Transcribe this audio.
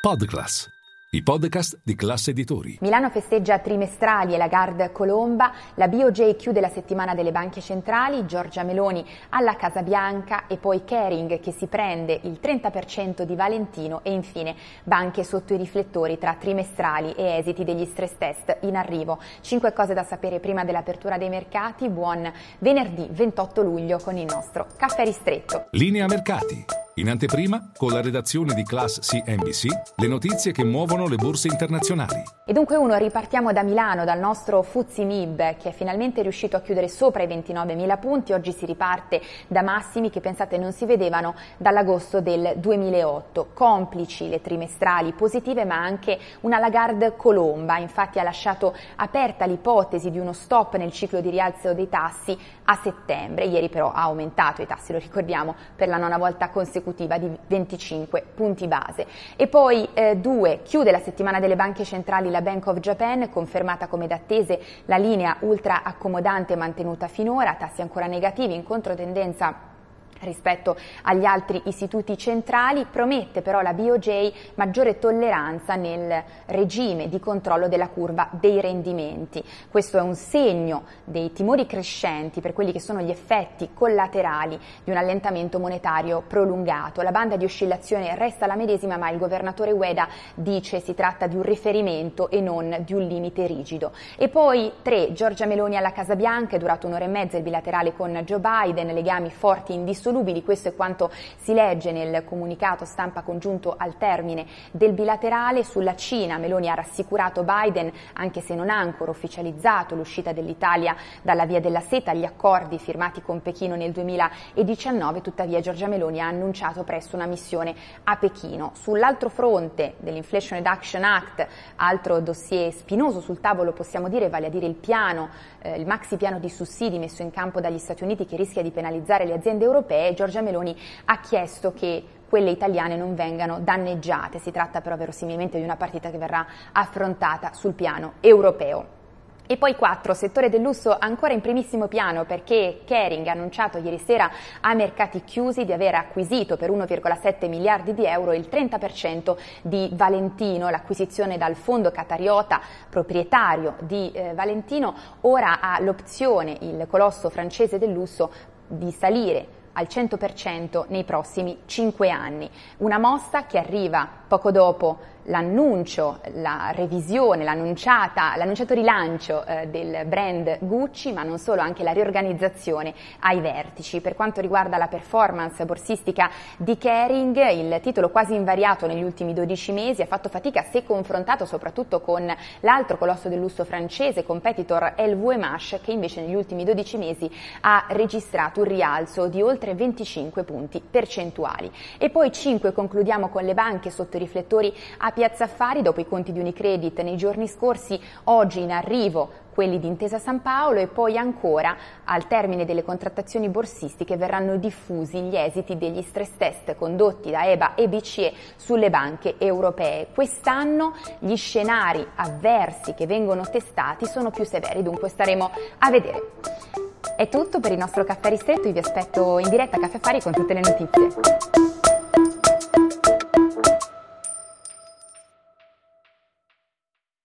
Podclass, i podcast di classe editori. Milano festeggia trimestrali e la Gard Colomba, la BOJ chiude la settimana delle banche centrali, Giorgia Meloni alla Casa Bianca e poi Kering che si prende il 30% di Valentino e infine banche sotto i riflettori tra trimestrali e esiti degli stress test in arrivo. Cinque cose da sapere prima dell'apertura dei mercati. Buon venerdì 28 luglio con il nostro caffè ristretto. Linea mercati. In anteprima, con la redazione di Class CNBC, le notizie che muovono le borse internazionali. E dunque uno, ripartiamo da Milano, dal nostro Fuzzi Mib, che è finalmente riuscito a chiudere sopra i 29.000 punti. Oggi si riparte da massimi che pensate non si vedevano dall'agosto del 2008. Complici le trimestrali positive, ma anche una Lagarde colomba. Infatti ha lasciato aperta l'ipotesi di uno stop nel ciclo di rialzo dei tassi a settembre. Ieri però ha aumentato i tassi, lo ricordiamo, per la nona volta consecutiva consecutiva di 25 punti base. E poi eh, due, chiude la settimana delle banche centrali la Bank of Japan, confermata come d'attese la linea ultra accomodante mantenuta finora, tassi ancora negativi in controtendenza rispetto agli altri istituti centrali, promette però la BOJ maggiore tolleranza nel regime di controllo della curva dei rendimenti. Questo è un segno dei timori crescenti per quelli che sono gli effetti collaterali di un allentamento monetario prolungato. La banda di oscillazione resta la medesima, ma il governatore Ueda dice si tratta di un riferimento e non di un limite rigido. E poi tre, Giorgia Meloni alla Casa Bianca, è durato un'ora e mezza il bilaterale con Joe Biden, legami forti indissolubili indissolubili, questo è quanto si legge nel comunicato stampa congiunto al termine del bilaterale. Sulla Cina Meloni ha rassicurato Biden, anche se non ha ancora ufficializzato l'uscita dell'Italia dalla via della seta, gli accordi firmati con Pechino nel 2019, tuttavia Giorgia Meloni ha annunciato presto una missione a Pechino. Sull'altro fronte dell'Inflation Reduction Act, altro dossier spinoso sul tavolo possiamo dire, vale a dire il piano, eh, il maxi piano di sussidi messo in campo dagli Stati Uniti che rischia di penalizzare le aziende europee, europee, Giorgia Meloni ha chiesto che quelle italiane non vengano danneggiate. Si tratta però verosimilmente di una partita che verrà affrontata sul piano europeo. E poi 4, settore del lusso ancora in primissimo piano perché Kering ha annunciato ieri sera a mercati chiusi di aver acquisito per 1,7 miliardi di euro il 30% di Valentino, l'acquisizione dal fondo catariota proprietario di eh, Valentino ora ha l'opzione il colosso francese del lusso di salire al 100% nei prossimi 5 anni. Una mossa che arriva poco dopo l'annuncio, la revisione, l'annunciato rilancio eh, del brand Gucci, ma non solo, anche la riorganizzazione ai vertici. Per quanto riguarda la performance borsistica di Kering, il titolo quasi invariato negli ultimi 12 mesi ha fatto fatica se confrontato soprattutto con l'altro colosso del lusso francese, competitor LVMH, che invece negli ultimi 12 mesi ha registrato un rialzo di oltre 25 punti percentuali. E poi 5 concludiamo con le banche sotto i riflettori a Piazza Affari dopo i conti di Unicredit nei giorni scorsi, oggi in arrivo quelli di Intesa San Paolo e poi ancora al termine delle contrattazioni borsistiche verranno diffusi gli esiti degli stress test condotti da EBA e BCE sulle banche europee. Quest'anno gli scenari avversi che vengono testati sono più severi, dunque staremo a vedere. È tutto per il nostro caffè ristretto, io vi aspetto in diretta a Caffè Affari con tutte le notizie.